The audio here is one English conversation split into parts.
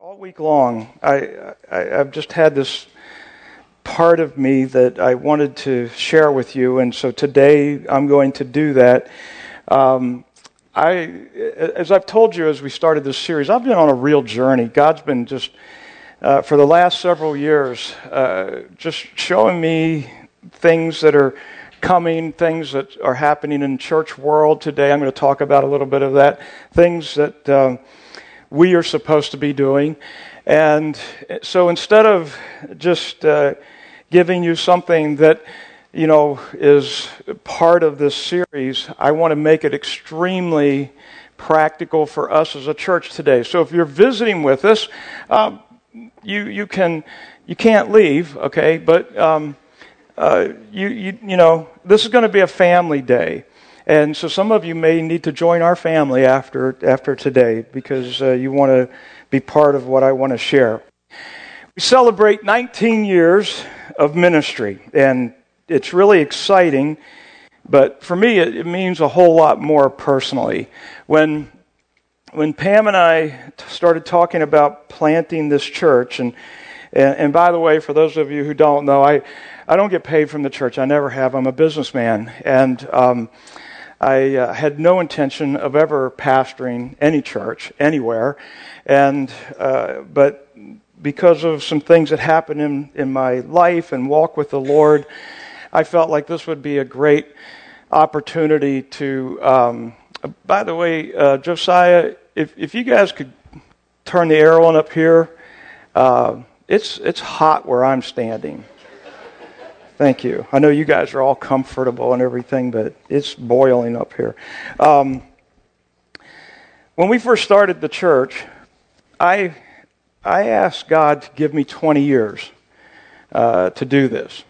all week long, I, have just had this part of me that I wanted to share with you, and so today I'm going to do that. Um, I, as I've told you as we started this series, I've been on a real journey. God's been just, uh, for the last several years, uh, just showing me things that are coming, things that are happening in church world today. I'm going to talk about a little bit of that. Things that. Um, we are supposed to be doing. And so instead of just uh, giving you something that, you know, is part of this series, I want to make it extremely practical for us as a church today. So if you're visiting with us, um, you, you, can, you can't leave, okay? But um, uh, you, you, you know, this is going to be a family day. And so some of you may need to join our family after, after today because uh, you want to be part of what I want to share. We celebrate 19 years of ministry, and it's really exciting. But for me, it, it means a whole lot more personally. When when Pam and I started talking about planting this church, and, and, and, by the way, for those of you who don't know, I, I don't get paid from the church. I never have. I'm a businessman. And um, I uh, had no intention of ever pastoring any church anywhere, and uh, but because of some things that happened in, in my life and walk with the Lord, I felt like this would be a great opportunity to. Um, by the way, uh, Josiah, if if you guys could turn the air on up here, uh, it's it's hot where I'm standing. Thank you. I know you guys are all comfortable and everything, but it's boiling up here. Um, when we first started the church, I, I asked God to give me 20 years uh, to do this.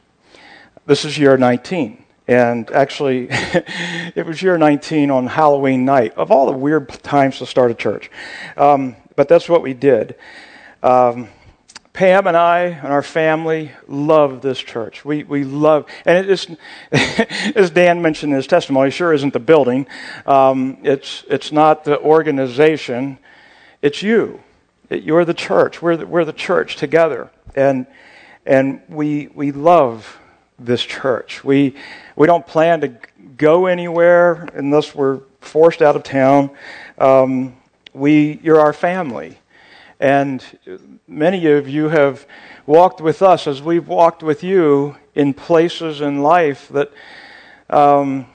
This is year 19. And actually, it was year 19 on Halloween night, of all the weird times to start a church. Um, but that's what we did. Um, Pam and I and our family love this church. We, we love, and it is, as Dan mentioned in his testimony, sure isn't the building. Um, it's, it's not the organization. It's you. It, you're the church. We're the, we're the church together. And, and we, we love this church. We, we don't plan to go anywhere unless we're forced out of town. Um, we, you're our family. And many of you have walked with us as we've walked with you in places in life that um,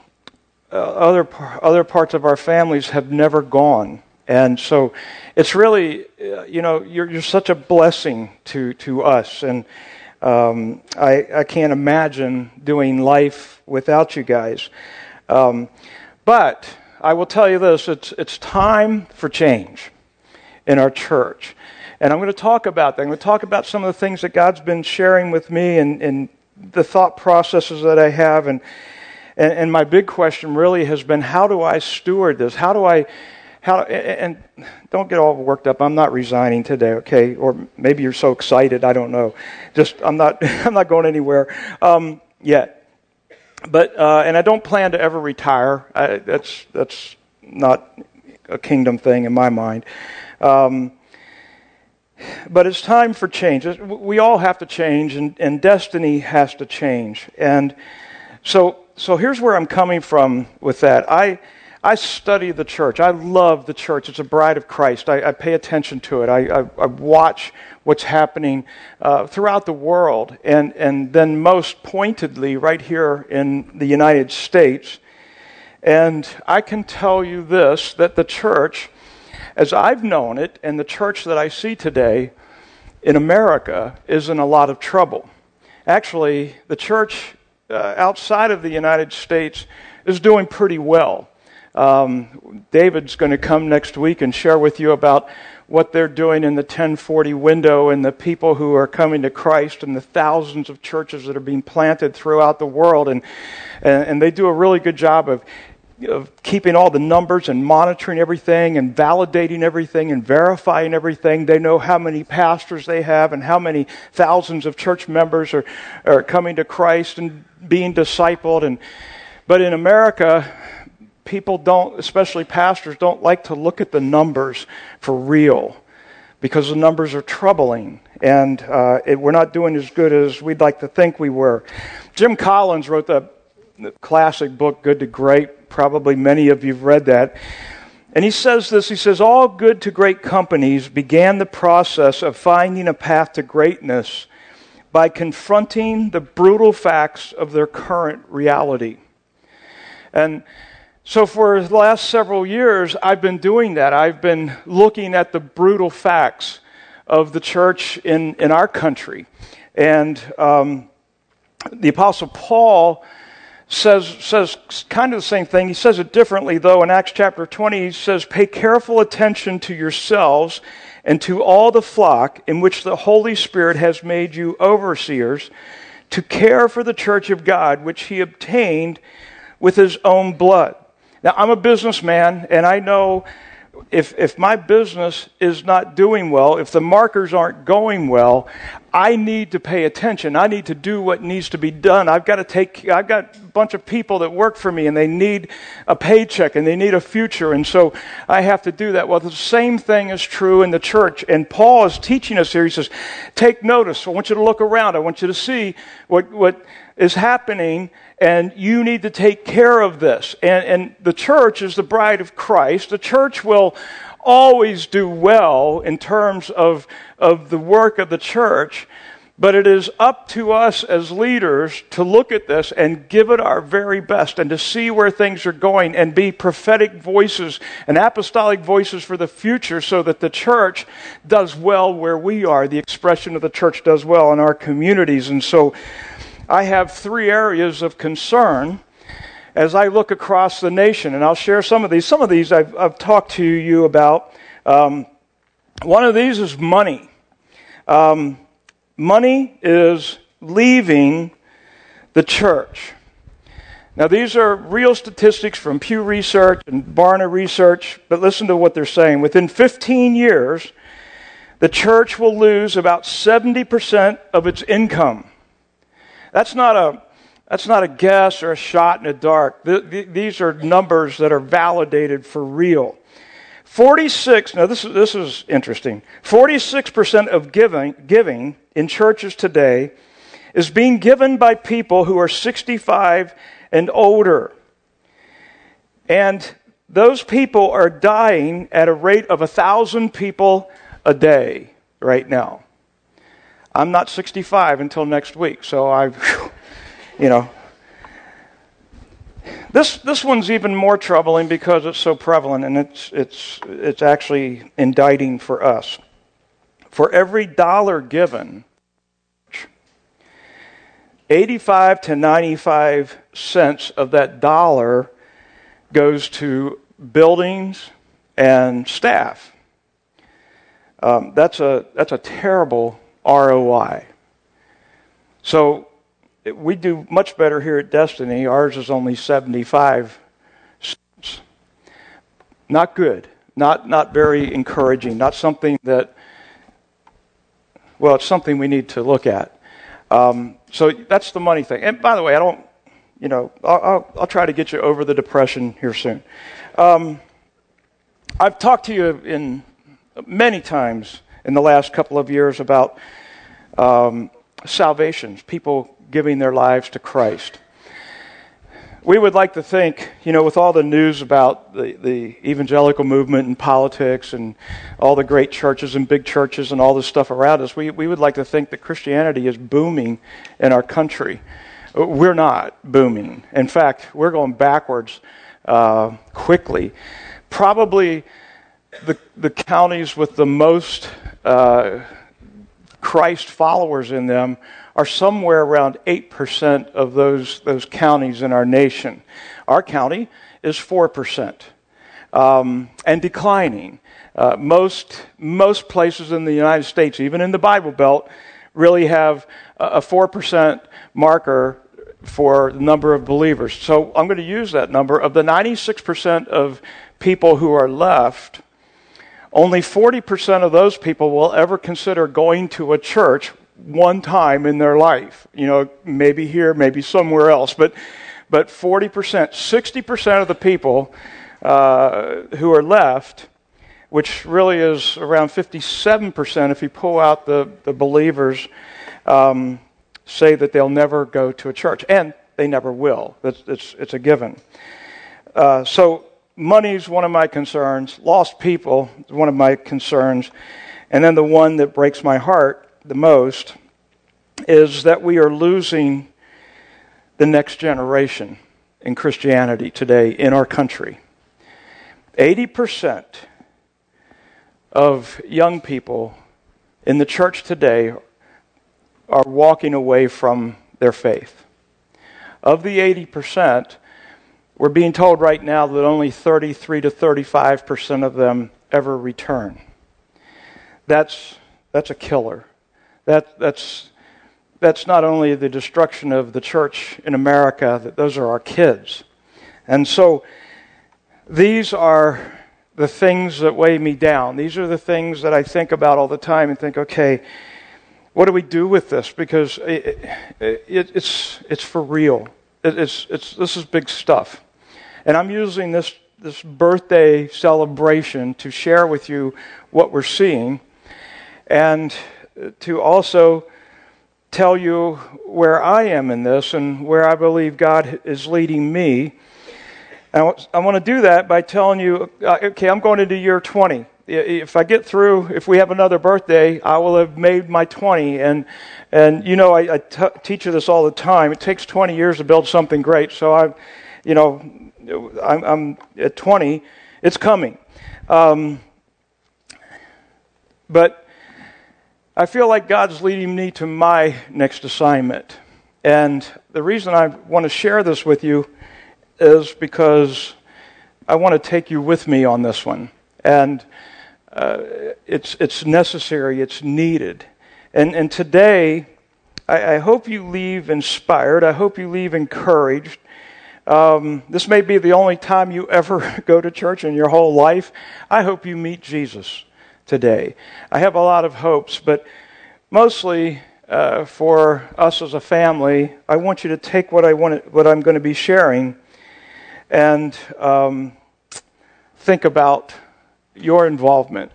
uh, other, other parts of our families have never gone. And so it's really, uh, you know, you're, you're such a blessing to, to us. And um, I, I can't imagine doing life without you guys. Um, but I will tell you this it's, it's time for change in our church. And I'm going to talk about that. I'm going to talk about some of the things that God's been sharing with me and, and the thought processes that I have. And, and, and, my big question really has been how do I steward this? How do I. How, and don't get all worked up. I'm not resigning today, okay? Or maybe you're so excited. I don't know. Just I'm not. I'm not going anywhere um, yet. But uh, and I don't plan to ever retire. I, that's that's not a kingdom thing in my mind. Um, but it's time for change. We all have to change, and, and destiny has to change. And so, so here's where I'm coming from with that. I, I study the church. I love the church. It's a bride of Christ. I, I pay attention to it. I, I, I watch what's happening uh, throughout the world, and, and then most pointedly right here in the United States. And I can tell you this that the church as I've known it, and the church that I see today in America is in a lot of trouble. Actually, the church uh, outside of the United States is doing pretty well. Um, David's going to come next week and share with you about what they're doing in the 1040 window and the people who are coming to Christ and the thousands of churches that are being planted throughout the world. And, and, and they do a really good job of keeping all the numbers and monitoring everything and validating everything and verifying everything. They know how many pastors they have and how many thousands of church members are, are coming to Christ and being discipled. And, but in America, people don't, especially pastors, don't like to look at the numbers for real because the numbers are troubling and uh, it, we're not doing as good as we'd like to think we were. Jim Collins wrote the classic book, Good to Great. Probably many of you have read that. And he says this he says, All good to great companies began the process of finding a path to greatness by confronting the brutal facts of their current reality. And so, for the last several years, I've been doing that. I've been looking at the brutal facts of the church in, in our country. And um, the Apostle Paul says, says kind of the same thing. He says it differently, though. In Acts chapter 20, he says, Pay careful attention to yourselves and to all the flock in which the Holy Spirit has made you overseers to care for the church of God, which he obtained with his own blood. Now, I'm a businessman, and I know if, if my business is not doing well, if the markers aren't going well, I need to pay attention. I need to do what needs to be done. I've got to take, I've got a bunch of people that work for me and they need a paycheck and they need a future. And so I have to do that. Well, the same thing is true in the church. And Paul is teaching us here. He says, take notice. I want you to look around. I want you to see what, what is happening and you need to take care of this. And, and the church is the bride of Christ. The church will always do well in terms of, of the work of the church, but it is up to us as leaders to look at this and give it our very best and to see where things are going and be prophetic voices and apostolic voices for the future so that the church does well where we are. The expression of the church does well in our communities. And so I have three areas of concern as I look across the nation, and I'll share some of these. Some of these I've, I've talked to you about. Um, one of these is money. Um, money is leaving the church. Now, these are real statistics from Pew Research and Barna Research, but listen to what they're saying. Within 15 years, the church will lose about 70% of its income. That's not a that's not a guess or a shot in the dark. these are numbers that are validated for real. 46, now this is, this is interesting. 46% of giving, giving in churches today is being given by people who are 65 and older. And those people are dying at a rate of 1,000 people a day right now. I'm not 65 until next week, so I, you know. This, this one's even more troubling because it's so prevalent and it's, it's, it's actually indicting for us. For every dollar given, 85 to 95 cents of that dollar goes to buildings and staff. Um, that's, a, that's a terrible ROI. So we do much better here at Destiny. Ours is only 75 cents. Not good. Not, not very encouraging. Not something that, well, it's something we need to look at. Um, so that's the money thing. And by the way, I don't, you know, I'll, I'll, I'll try to get you over the depression here soon. Um, I've talked to you in many times in the last couple of years about um, salvations, people giving their lives to Christ. We would like to think, you know, with all the news about the, the evangelical movement and politics and all the great churches and big churches and all this stuff around us, we, we would like to think that Christianity is booming in our country. We're not booming. In fact, we're going backwards uh, quickly. Probably the, the counties with the most uh, Christ followers in them are somewhere around 8% of those, those counties in our nation. Our county is 4% um, and declining. Uh, most, most places in the United States, even in the Bible Belt, really have a 4% marker for the number of believers. So I'm going to use that number. Of the 96% of people who are left, only 40% of those people will ever consider going to a church one time in their life. You know, maybe here, maybe somewhere else. But, but 40%, 60% of the people uh, who are left which really is around 57% if you pull out the, the believers, um, say that they'll never go to a church. And they never will. It's, it's, it's a given. Uh, so, money is one of my concerns. Lost people is one of my concerns. And then the one that breaks my heart the most is that we are losing the next generation in Christianity today in our country. 80% of young people in the church today are walking away from their faith. Of the 80%, we're being told right now that only 33 to 35% of them ever return. That's, that's a killer. That, that's, that's not only the destruction of the church in America, that those are our kids. And so these are the things that weigh me down. These are the things that I think about all the time and think, okay, what do we do with this? Because it, it, it's, it's for real. It, it's, it's, this is big stuff. And I'm using this, this birthday celebration to share with you what we're seeing and to also tell you where I am in this and where I believe God is leading me. And I want to do that by telling you, uh, okay, I'm going into year 20. If I get through, if we have another birthday, I will have made my 20. And, and you know, I, I t- teach you this all the time. It takes 20 years to build something great. So I, you know, I'm, I'm at 20. It's coming. Um, but I feel like God's leading me to my next assignment. And the reason I want to share this with you is because I want to take you with me on this one. And uh, it's, it's necessary, it's needed. And, and today, I, I, hope you leave inspired. I hope you leave encouraged. Um, this may be the only time you ever go to church in your whole life. I hope you meet Jesus today. I have a lot of hopes, but mostly uh, for us as a family, I want you to take what, I want, what I'm going to be sharing and um, think about your involvement.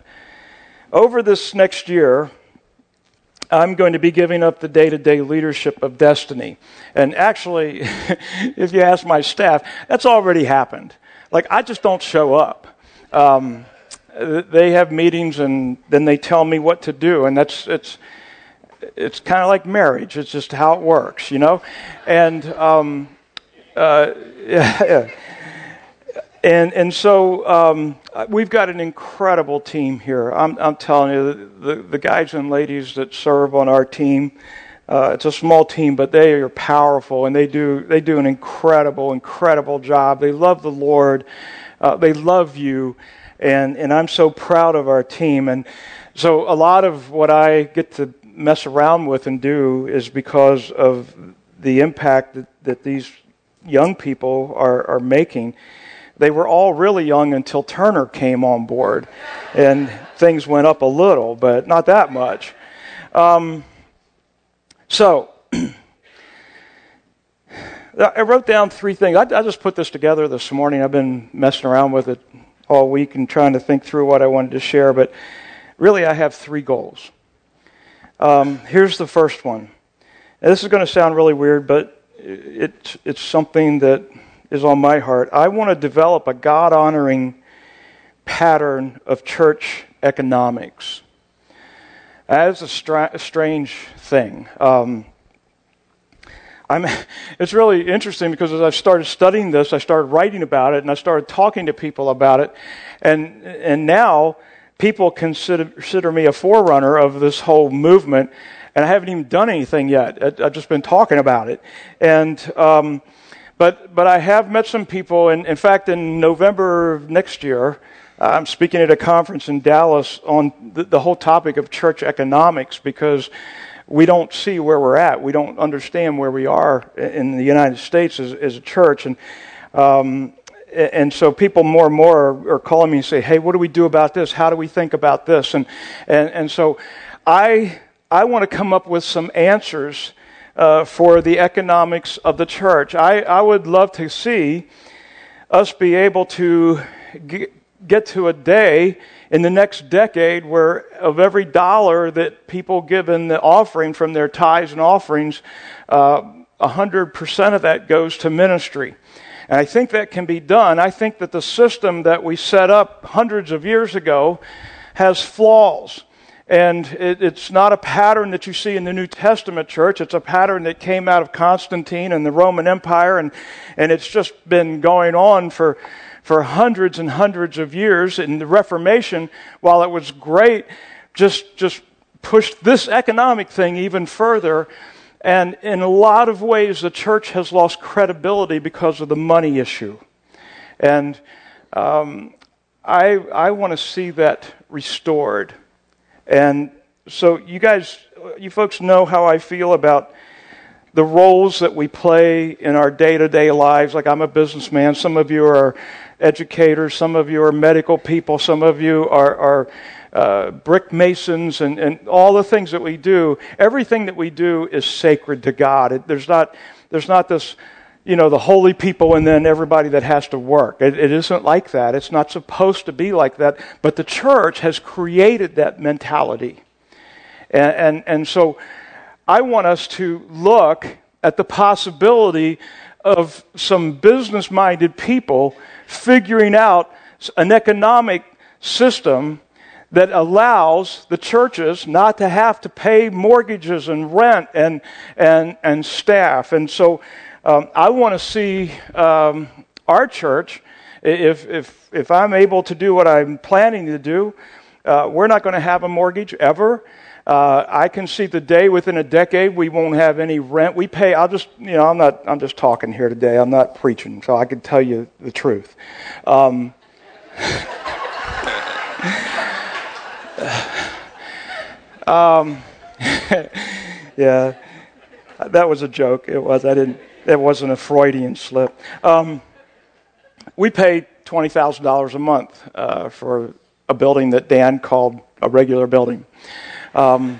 Over this next year, I'm going to be giving up the day to day leadership of destiny. And actually, if you ask my staff, that's already happened. Like, I just don't show up. Um, they have meetings and then they tell me what to do. And that's, it's, it's kind of like marriage. It's just how it works, you know? And, um, uh, yeah, yeah. And, and so um, we've got an incredible team here. I'm, I'm telling you, the, the, guys and ladies that serve on our team, uh, it's a small team, but they are powerful and they do, they do an incredible, incredible job. They love the Lord, uh, they love you, and, and I'm so proud of our team. And so a lot of what I get to mess around with and do is because of the impact that, that these young people are, are making they were all really young until Turner came on board, and things went up a little, but not that much. Um, so, I wrote down three things. I, I, just put this together this morning. I've been messing around with it all week and trying to think through what I wanted to share, but really, I have three goals. Um, here's the first one. And this is going to sound really weird, but it, it's something that is on my heart. I want to develop a God honoring pattern of church economics. That is a, stra- a strange thing. Um, I'm, it's really interesting because as I started studying this, I started writing about it and I started talking to people about it. And, and now people consider, consider me a forerunner of this whole movement. And I haven't even done anything yet. I've just been talking about it. And um, but, but I have met some people, and in fact, in November of next year, I'm speaking at a conference in Dallas on the, the whole topic of church economics because we don't see where we're at. We don't understand where we are in the United States as, as a church. And, um, and so people more and more are, calling me and say, hey, what do we do about this? How do we think about this? And, and, and so I, I want to come up with some answers uh, for the economics of the church. I, I would love to see us be able to get to a day in the next decade where of every dollar that people give in the offering from their tithes and offerings, uh, 100% of that goes to ministry. And I think that can be done. I think that the system that we set up hundreds of years ago has flaws. And it, it's not a pattern that you see in the New Testament church. It's a pattern that came out of Constantine and the Roman Empire, and, and it's just been going on for, for hundreds and hundreds of years. And the Reformation, while it was great, just, just pushed this economic thing even further. And in a lot of ways, the church has lost credibility because of the money issue. And um, I, I want to see that restored. And so, you guys, you folks know how I feel about the roles that we play in our day to day lives. Like, I'm a businessman. Some of you are educators, some of you are medical people, some of you are, are uh, brick masons and, and all the things that we do, everything that we do is sacred to God. It, there's, not, there's not this, you know, the holy people and then everybody that has to work. It, it isn't like that. It's not supposed to be like that. But the church has created that mentality. And, and, and so I want us to look at the possibility of some business minded people figuring out an economic system that allows the churches not to have to pay mortgages and rent and, and, and staff. And so um, I want to see um, our church, if, if, if I'm able to do what I'm planning to do, uh, we're not going to have a mortgage ever. Uh, I can see the day within a decade we won't have any rent. We pay. I'll just, you know, I'm not. I'm just talking here today. I'm not preaching, so I can tell you the truth. Um, Um, yeah, that was a joke. It was. I didn't. It wasn't a Freudian slip. Um, we thousand dollars a month uh, for a building that Dan called a regular building, um,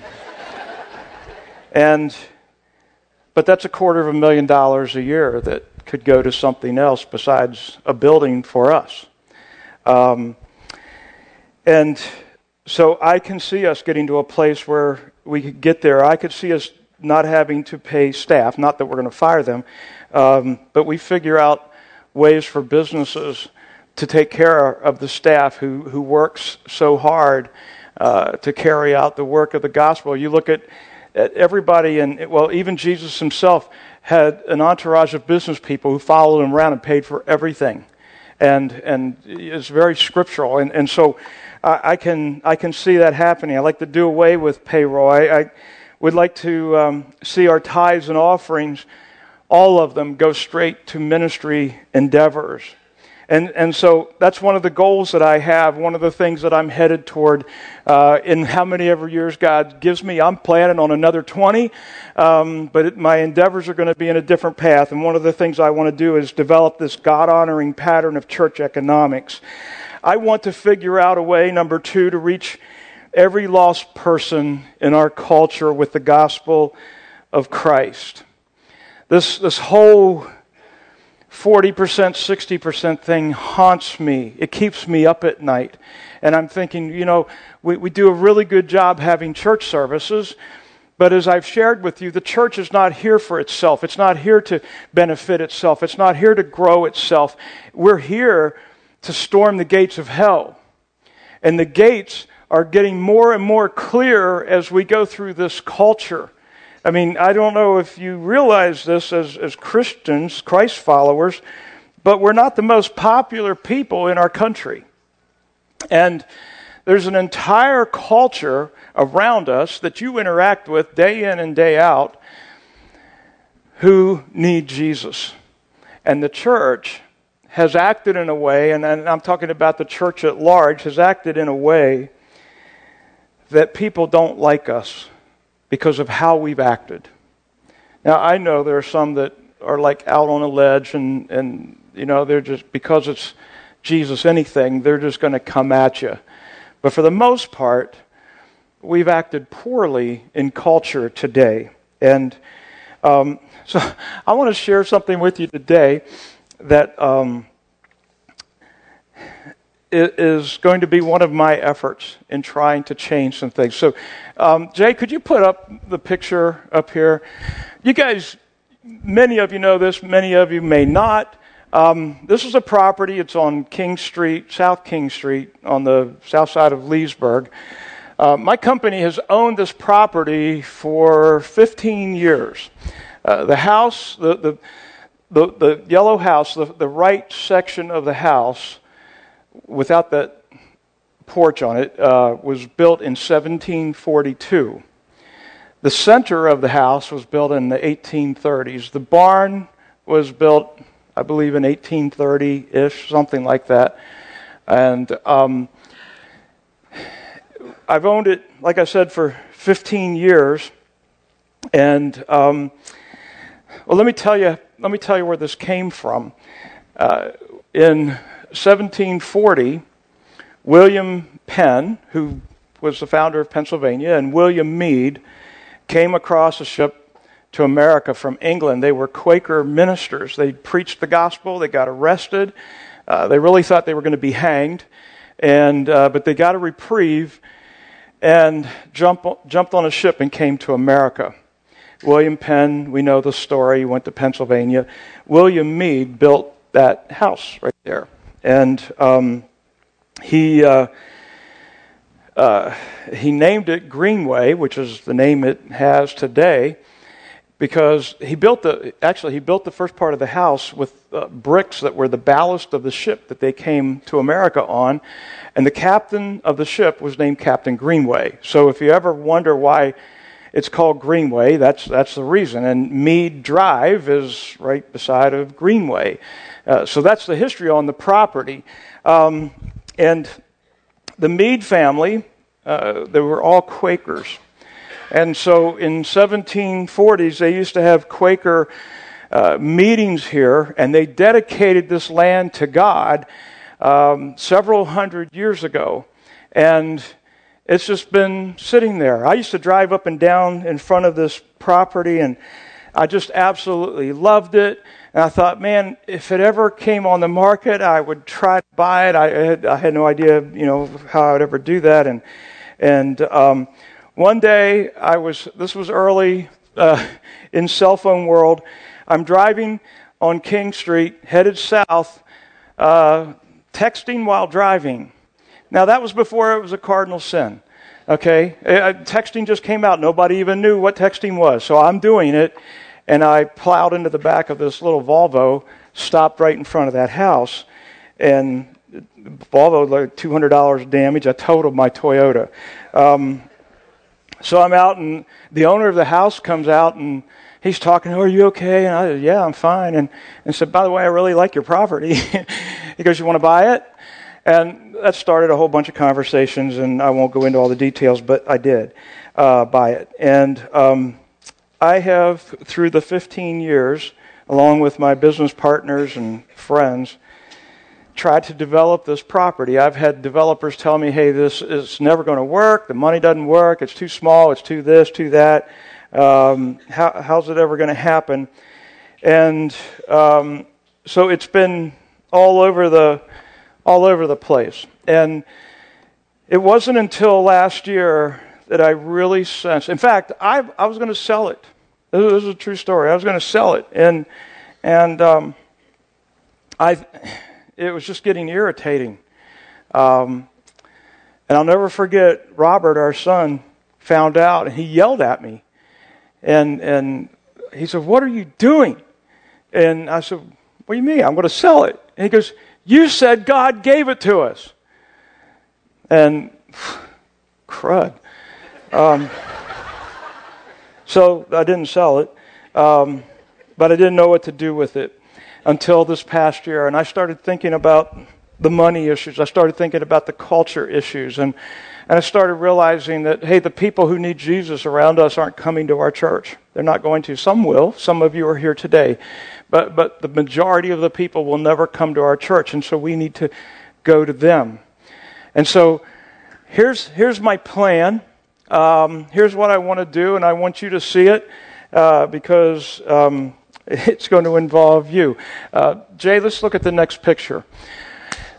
and but that's a quarter of a million dollars a year that could go to something else besides a building for us. Um, and so I can see us getting to a place where we could get there. I could see us not having to pay staff, not that we're going to fire them, um, but we figure out ways for businesses to take care of the staff who, who works so hard uh, to carry out the work of the gospel. You look at, at everybody, and well, even Jesus himself had an entourage of business people who followed him around and paid for everything. And, and it's very scriptural. And, and so I, I, can, I can see that happening. I like to do away with payroll. I, I would like to um, see our tithes and offerings, all of them, go straight to ministry endeavors. And, and so that's one of the goals that I have, one of the things that I'm headed toward uh, in how many ever years God gives me. I'm planning on another 20, um, but it, my endeavors are going to be in a different path. And one of the things I want to do is develop this God honoring pattern of church economics. I want to figure out a way, number two, to reach every lost person in our culture with the gospel of Christ. This, this whole 40%, 60% thing haunts me. It keeps me up at night. And I'm thinking, you know, we, we do a really good job having church services, but as I've shared with you, the church is not here for itself. It's not here to benefit itself. It's not here to grow itself. We're here to storm the gates of hell. And the gates are getting more and more clear as we go through this culture. I mean, I don't know if you realize this as, as Christians, Christ followers, but we're not the most popular people in our country. And there's an entire culture around us that you interact with day in and day out who need Jesus. And the church has acted in a way, and, and I'm talking about the church at large, has acted in a way that people don't like us because of how we've acted. Now, I know there are some that are like out on a ledge and, and you know, they're just, because it's Jesus anything, they're just going to come at you. But for the most part, we've acted poorly in culture today. And um, so I want to share something with you today that um, is going to be one of my efforts in trying to change some things. So, um, Jay, could you put up the picture up here? You guys, many of you know this, many of you may not. Um, this is a property. It's on King Street, South King Street, on the south side of Leesburg. Uh, my company has owned this property for 15 years. Uh, the house, the, the, the, the yellow house, the, the right section of the house, without that porch on it, uh, was built in 1742. The center of the house was built in the 1830s. The barn was built, I believe, in 1830 ish, something like that. And um, I've owned it, like I said, for 15 years. And um, well, let me tell you. Let me tell you where this came from. Uh, in 1740, William Penn, who was the founder of Pennsylvania, and William Meade came across a ship to America from England. They were Quaker ministers. They preached the gospel. They got arrested. Uh, they really thought they were going to be hanged, and uh, but they got a reprieve and jump, jumped on a ship and came to America. William Penn, we know the story, went to Pennsylvania. William Meade built that house right there. And um, he, uh, uh, he named it Greenway, which is the name it has today, because he built the actually he built the first part of the house with uh, bricks that were the ballast of the ship that they came to America on, and the captain of the ship was named Captain Greenway. So if you ever wonder why it's called Greenway, that's that's the reason. And Mead Drive is right beside of Greenway. Uh, so that's the history on the property. Um, and the Meade family, uh, they were all Quakers. And so in 1740s, they used to have Quaker uh, meetings here, and they dedicated this land to God um, several hundred years ago. And it's just been sitting there. I used to drive up and down in front of this property, and I just absolutely loved it. And I thought, man, if it ever came on the market, I would try to buy it. I had, I had no idea, you know, how I would ever do that. And and um, one day, I was. This was early uh, in cell phone world. I'm driving on King Street, headed south, uh, texting while driving. Now that was before it was a cardinal sin. Okay, uh, texting just came out. Nobody even knew what texting was, so I'm doing it and I plowed into the back of this little Volvo, stopped right in front of that house, and Volvo like two hundred dollars damage. I totaled my Toyota. Um, so I'm out, and the owner of the house comes out, and he's talking. Oh, are you okay? And I said, Yeah, I'm fine. And and said, By the way, I really like your property. he goes, You want to buy it? And that started a whole bunch of conversations, and I won't go into all the details, but I did uh, buy it. And um, I have, through the 15 years, along with my business partners and friends, tried to develop this property. I've had developers tell me, hey, this is never going to work. The money doesn't work. It's too small. It's too this, too that. Um, how, how's it ever going to happen? And um, so it's been all over the all over the place. And it wasn't until last year that I really sensed. In fact, I, I was going to sell it. This is a true story. I was going to sell it, and and um, I, it was just getting irritating. Um, and I'll never forget Robert, our son, found out, and he yelled at me, and and he said, "What are you doing?" And I said, "What do you mean? I'm going to sell it." And he goes, "You said God gave it to us." And crud. Um, so I didn't sell it, um, but I didn't know what to do with it until this past year. And I started thinking about the money issues. I started thinking about the culture issues. And, and I started realizing that, hey, the people who need Jesus around us aren't coming to our church. They're not going to. Some will. Some of you are here today. But, but the majority of the people will never come to our church. And so we need to go to them. And so here's, here's my plan um, here's what I want to do, and I want you to see it uh, because um, it's going to involve you. Uh, Jay, let's look at the next picture.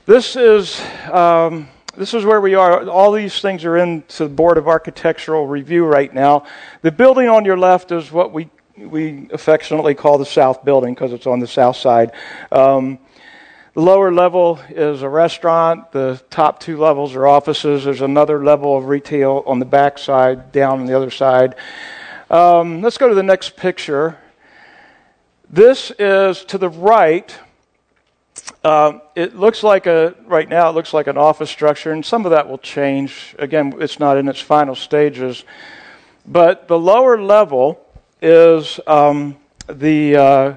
This is. Um, this is where we are. All these things are into the Board of Architectural Review right now. The building on your left is what we we affectionately call the South Building because it's on the south side. Um, the lower level is a restaurant. The top two levels are offices. There's another level of retail on the back side, down on the other side. Um, let's go to the next picture. This is to the right. Uh, it looks like a, right now, it looks like an office structure, and some of that will change. Again, it's not in its final stages. But the lower level is um, the uh,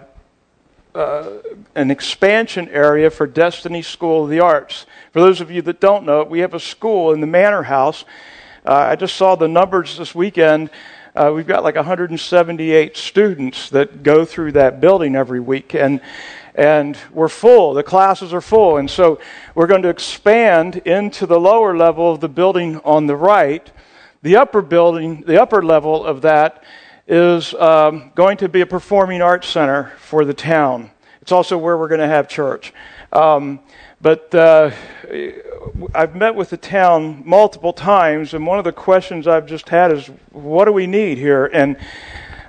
uh, an expansion area for Destiny School of the Arts. For those of you that don't know, we have a school in the Manor House. Uh, I just saw the numbers this weekend. Uh, we've got like 178 students that go through that building every week, and and we're full. The classes are full, and so we're going to expand into the lower level of the building on the right. The upper building, the upper level of that is um, going to be a performing arts center for the town. It's also where we're going to have church. Um, but uh, I've met with the town multiple times, and one of the questions I've just had is, what do we need here? And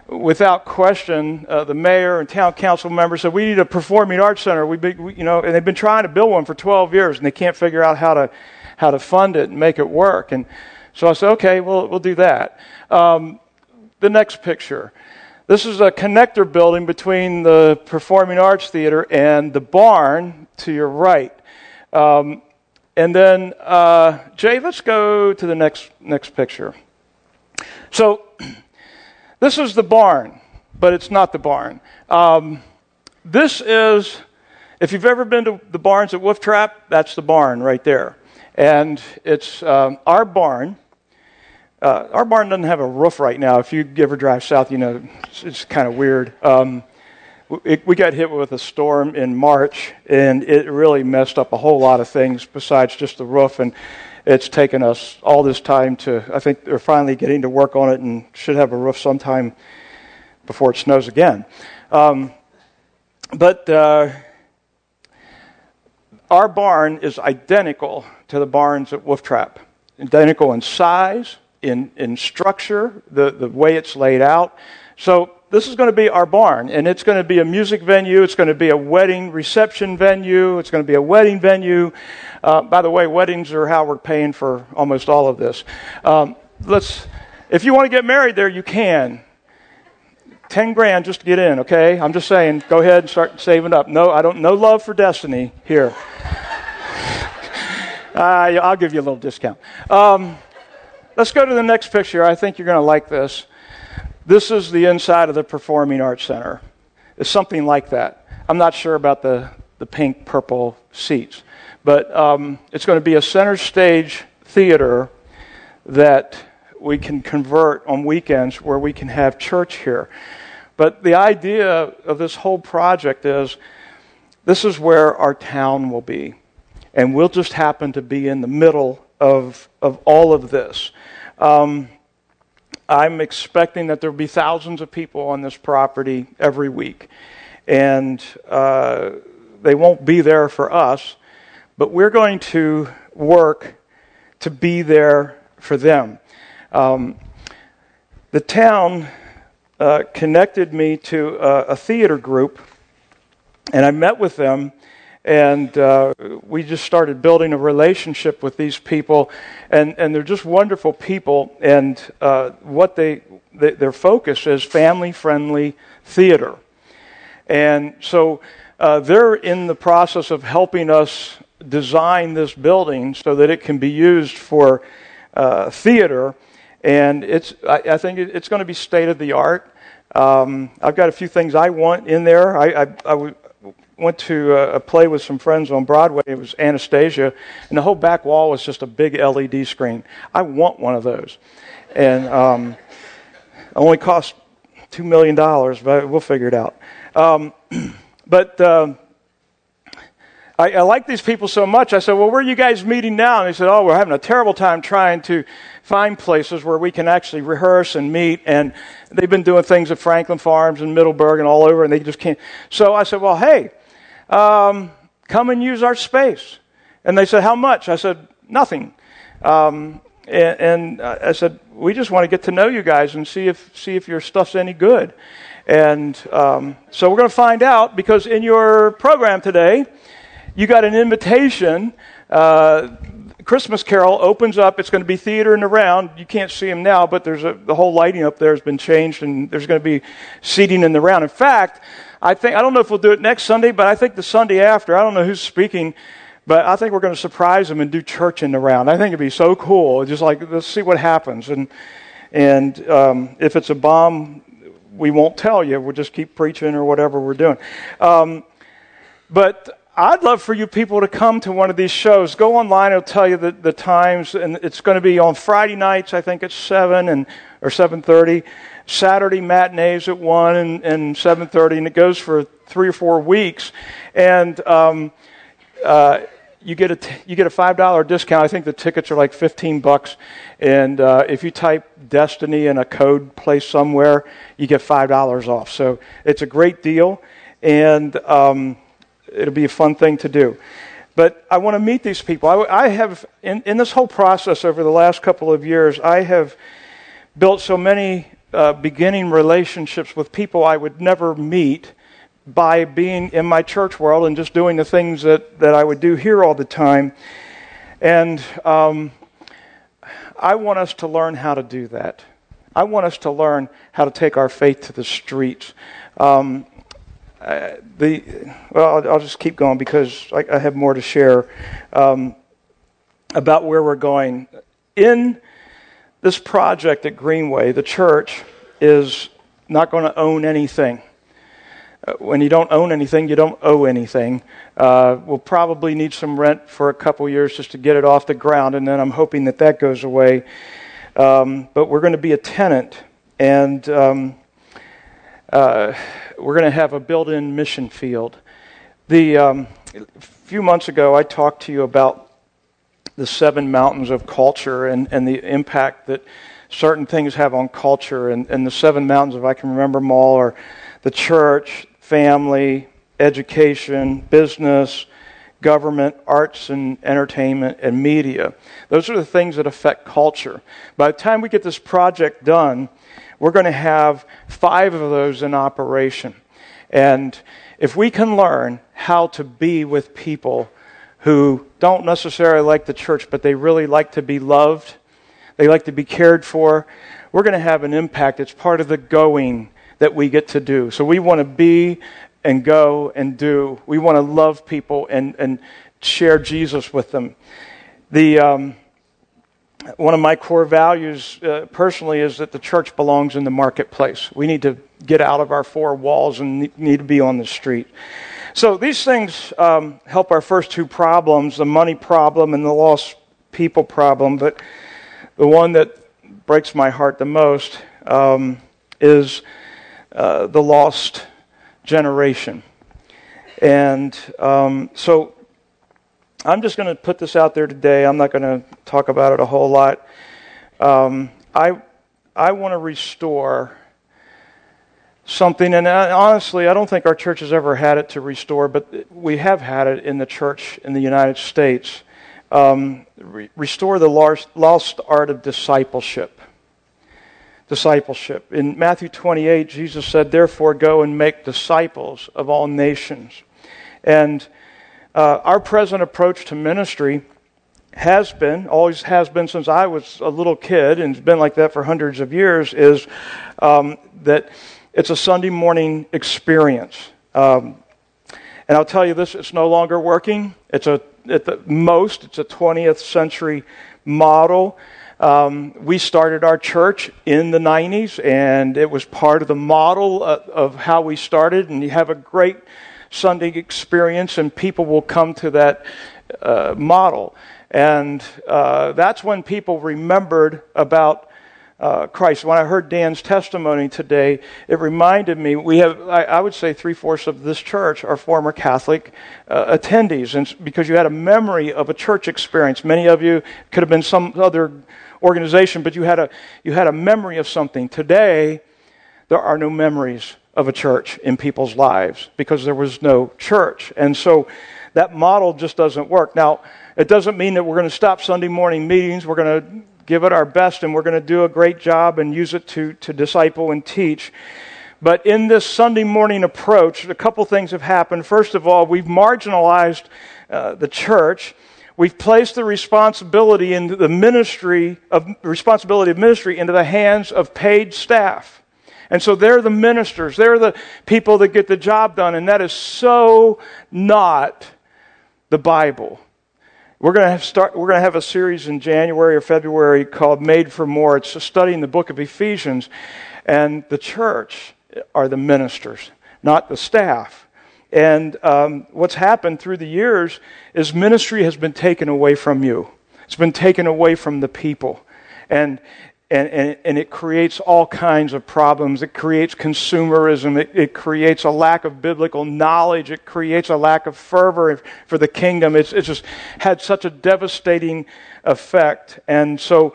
without question, uh, the mayor and town council members said, we need a performing arts center. We, we, you know, and they've been trying to build one for 12 years, and they can't figure out how to, how to fund it and make it work. And so I said, okay, well, we'll do that. Um, the next picture. This is a connector building between the Performing Arts Theater and the barn to your right. Um, and then, uh, Jay, let's go to the next, next picture. So, this is the barn, but it's not the barn. Um, this is, if you've ever been to the barns at Wolf Trap, that's the barn right there. And it's um, our barn uh, our barn doesn't have a roof right now. If you ever drive south, you know it's, it's kind of weird. Um, it, we got hit with a storm in March, and it really messed up a whole lot of things besides just the roof. And it's taken us all this time to. I think they're finally getting to work on it, and should have a roof sometime before it snows again. Um, but uh, our barn is identical to the barns at Wolf Trap, identical in size, in, in structure, the, the way it's laid out. So this is going to be our barn, and it's going to be a music venue. It's going to be a wedding reception venue. It's going to be a wedding venue. Uh, by the way, weddings are how we're paying for almost all of this. Um, let's, if you want to get married there, you can. Ten grand just to get in, okay? I'm just saying, go ahead and start saving up. No, I don't. No love for destiny here. uh, I'll give you a little discount. Um, Let's go to the next picture. I think you're going to like this. This is the inside of the Performing Arts Center. It's something like that. I'm not sure about the, the pink purple seats, but um, it's going to be a center stage theater that we can convert on weekends where we can have church here. But the idea of this whole project is this is where our town will be. And we'll just happen to be in the middle of, of all of this. Um, I'm expecting that there will be thousands of people on this property every week. And uh, they won't be there for us, but we're going to work to be there for them. Um, the town uh, connected me to a, a, theater group, and I met with them and uh, we just started building a relationship with these people. And, and they're just wonderful people. And uh, what they, they, their focus is family friendly theater. And so uh, they're in the process of helping us design this building so that it can be used for uh, theater. And it's I, I think it's going to be state of the art. Um, I've got a few things I want in there. I, I, I, went to a, play with some friends on Broadway. It was Anastasia, and the whole back wall was just a big LED screen. I want one of those, and um, it only cost two million dollars, but we'll figure it out. Um, but um, I, I like these people so much. I said, "Well, where are you guys meeting now?" And they said, "Oh, we're having a terrible time trying to find places where we can actually rehearse and meet." And they've been doing things at Franklin Farms and Middleburg and all over, and they just can't. So I said, "Well, hey." Um, come and use our space. And they said, How much? I said, Nothing. Um, and, and I said, We just want to get to know you guys and see if, see if your stuff's any good. And um, so we're going to find out because in your program today, you got an invitation. Uh, Christmas Carol opens up. It's going to be theater and around. You can't see them now, but there's a, the whole lighting up there has been changed, and there's going to be seating in the round. In fact, I think I don't know if we'll do it next Sunday, but I think the Sunday after. I don't know who's speaking, but I think we're going to surprise them and do church in the round. I think it'd be so cool. Just like let's see what happens, and and um, if it's a bomb, we won't tell you. We'll just keep preaching or whatever we're doing. Um, but I'd love for you people to come to one of these shows. Go online; it'll tell you the, the times, and it's going to be on Friday nights. I think it's seven and or seven thirty. Saturday matinees at one and, and seven thirty, and it goes for three or four weeks. And um, uh, you get a t- you get a five dollar discount. I think the tickets are like fifteen bucks, and uh, if you type Destiny in a code place somewhere, you get five dollars off. So it's a great deal, and um, it'll be a fun thing to do. But I want to meet these people. I, I have, in, in, this whole process over the last couple of years, I have built so many uh, beginning relationships with people I would never meet by being in my church world and just doing the things that, that I would do here all the time. And um, I want us to learn how to do that. I want us to learn how to take our faith to the streets. Um, the well, I'll, I'll, just keep going because I, I have more to share um, about where we're going. In this project at Greenway, the church is not going to own anything. Uh, when you don't own anything, you don't owe anything. Uh, we'll probably need some rent for a couple years just to get it off the ground, and then I'm hoping that that goes away. Um, but we're going to be a tenant, and um, uh, we're going to have a built in mission field. The, um, a few months ago, I talked to you about the seven mountains of culture and, and the impact that certain things have on culture. And, and the seven mountains, if I can remember them all, are the church, family, education, business, government, arts and entertainment, and media. Those are the things that affect culture. By the time we get this project done, we're going to have five of those in operation. And if we can learn how to be with people who don't necessarily like the church, but they really like to be loved, they like to be cared for, we're going to have an impact. It's part of the going that we get to do. So we want to be and go and do. We want to love people and, and share Jesus with them. The. Um, one of my core values uh, personally is that the church belongs in the marketplace. We need to get out of our four walls and need to be on the street. So these things um, help our first two problems the money problem and the lost people problem. But the one that breaks my heart the most um, is uh, the lost generation. And um, so I'm just going to put this out there today. I'm not going to talk about it a whole lot. Um, I, I want to restore something, and honestly, I don't think our church has ever had it to restore, but we have had it in the church in the United States. Um, re- restore the lost, art of discipleship. Discipleship. In Matthew 28, Jesus said, Therefore, go and make disciples of all nations. And uh, our present approach to ministry has been, always has been since I was a little kid, and it's been like that for hundreds of years, is um, that it's a Sunday morning experience. Um, and I'll tell you this, it's no longer working. It's a, at the most, it's a 20th century model. Um, we started our church in the 90s, and it was part of the model of, of how we started. And you have a great Sunday experience, and people will come to that uh, model. And uh, that's when people remembered about uh, Christ. When I heard Dan's testimony today, it reminded me we have, I, I would say, three fourths of this church are former Catholic uh, attendees, and because you had a memory of a church experience. Many of you could have been some other organization, but you had a you had a memory of something. Today, there are no memories of a church in people's lives because there was no church. And so that model just doesn't work. Now, It doesn't mean that we're going to stop Sunday morning meetings. We're going to give it our best and we're going to do a great job and use it to, to disciple and teach. But in this Sunday morning approach, a couple things have happened. First of all, we've marginalized uh, the church. We've placed the responsibility in the ministry of responsibility of ministry into the hands of paid staff. And so they're the ministers. They're the people that get the job done. And that is so not the Bible. We're going to have start, we're going to have a series in January or February called Made for More. It's studying the book of Ephesians. And the church are the ministers, not the staff. And um, what's happened through the years is ministry has been taken away from you. It's been taken away from the people. And and, and, and, it creates all kinds of problems. It creates consumerism. It, it, creates a lack of biblical knowledge. It creates a lack of fervor for the kingdom. It's, it's just had such a devastating effect. And so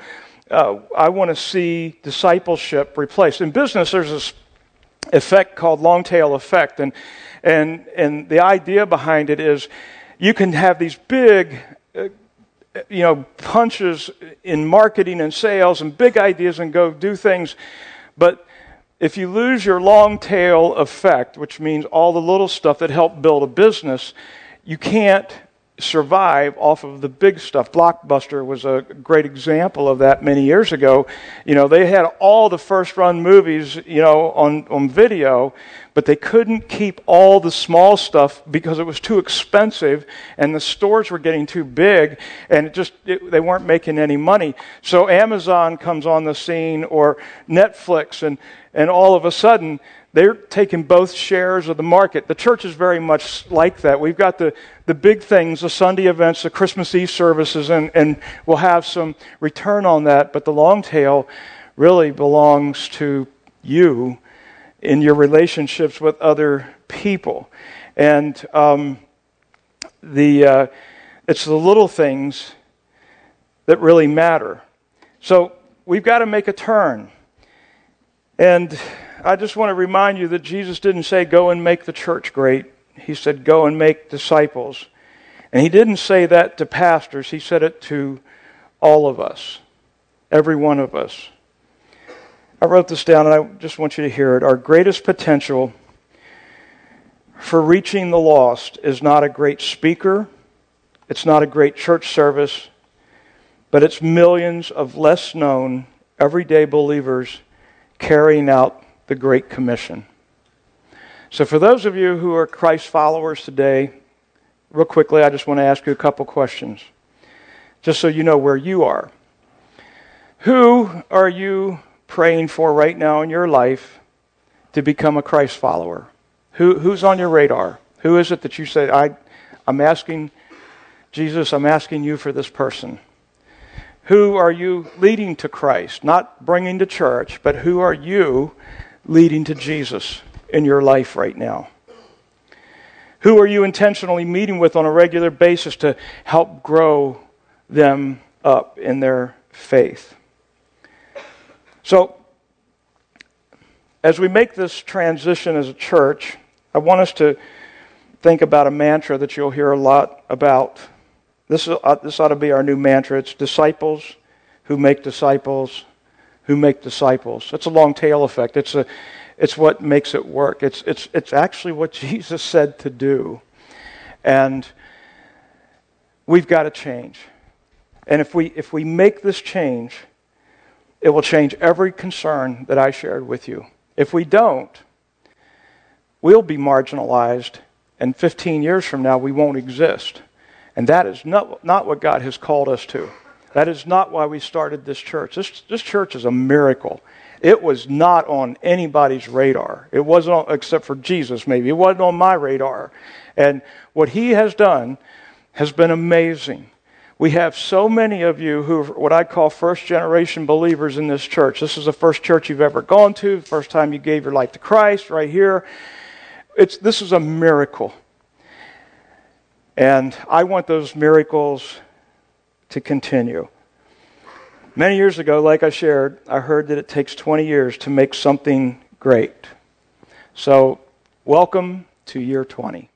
uh, I want to see discipleship replaced. In business, there's this effect called long tail effect. And, and, and the idea behind it is you can have these big you know, punches in marketing and sales and big ideas and go do things. But if you lose your long tail effect, which means all the little stuff that help build a business, you can't survive off of the big stuff. Blockbuster was a great example of that many years ago. You know, they had all the first run movies, you know, on, on video, but they couldn't keep all the small stuff because it was too expensive and the stores were getting too big and it just, it, they weren't making any money. So Amazon comes on the scene or Netflix and, and all of a sudden, they're taking both shares of the market. The church is very much like that. We've got the, the big things, the Sunday events, the Christmas Eve services, and, and we'll have some return on that. But the long tail really belongs to you in your relationships with other people. And um, the, uh, it's the little things that really matter. So we've got to make a turn. And I just want to remind you that Jesus didn't say, Go and make the church great. He said, Go and make disciples. And he didn't say that to pastors, he said it to all of us, every one of us. I wrote this down and I just want you to hear it. Our greatest potential for reaching the lost is not a great speaker, it's not a great church service, but it's millions of less known, everyday believers carrying out the Great Commission. So, for those of you who are Christ followers today, real quickly, I just want to ask you a couple questions, just so you know where you are. Who are you praying for right now in your life to become a Christ follower? Who, who's on your radar? Who is it that you say, I, I'm asking, Jesus, I'm asking you for this person? Who are you leading to Christ? Not bringing to church, but who are you leading to Jesus in your life right now? Who are you intentionally meeting with on a regular basis to help grow them up in their faith? So, as we make this transition as a church, I want us to think about a mantra that you'll hear a lot about. This, uh, this ought to be our new mantra. It's disciples who make disciples who make disciples. It's a long tail effect. It's, a, it's what makes it work. It's, it's, it's actually what Jesus said to do. And we've got to change. And if we, if we make this change, it will change every concern that I shared with you. If we don't, we'll be marginalized, and 15 years from now, we won't exist. And that is not, not what God has called us to. That is not why we started this church. This, this church is a miracle. It was not on anybody's radar. It wasn't, on, except for Jesus, maybe. It wasn't on my radar. And what he has done has been amazing. We have so many of you who are what I call first generation believers in this church. This is the first church you've ever gone to, first time you gave your life to Christ, right here. It's, this is a miracle. And I want those miracles to continue. Many years ago, like I shared, I heard that it takes 20 years to make something great. So, welcome to year 20.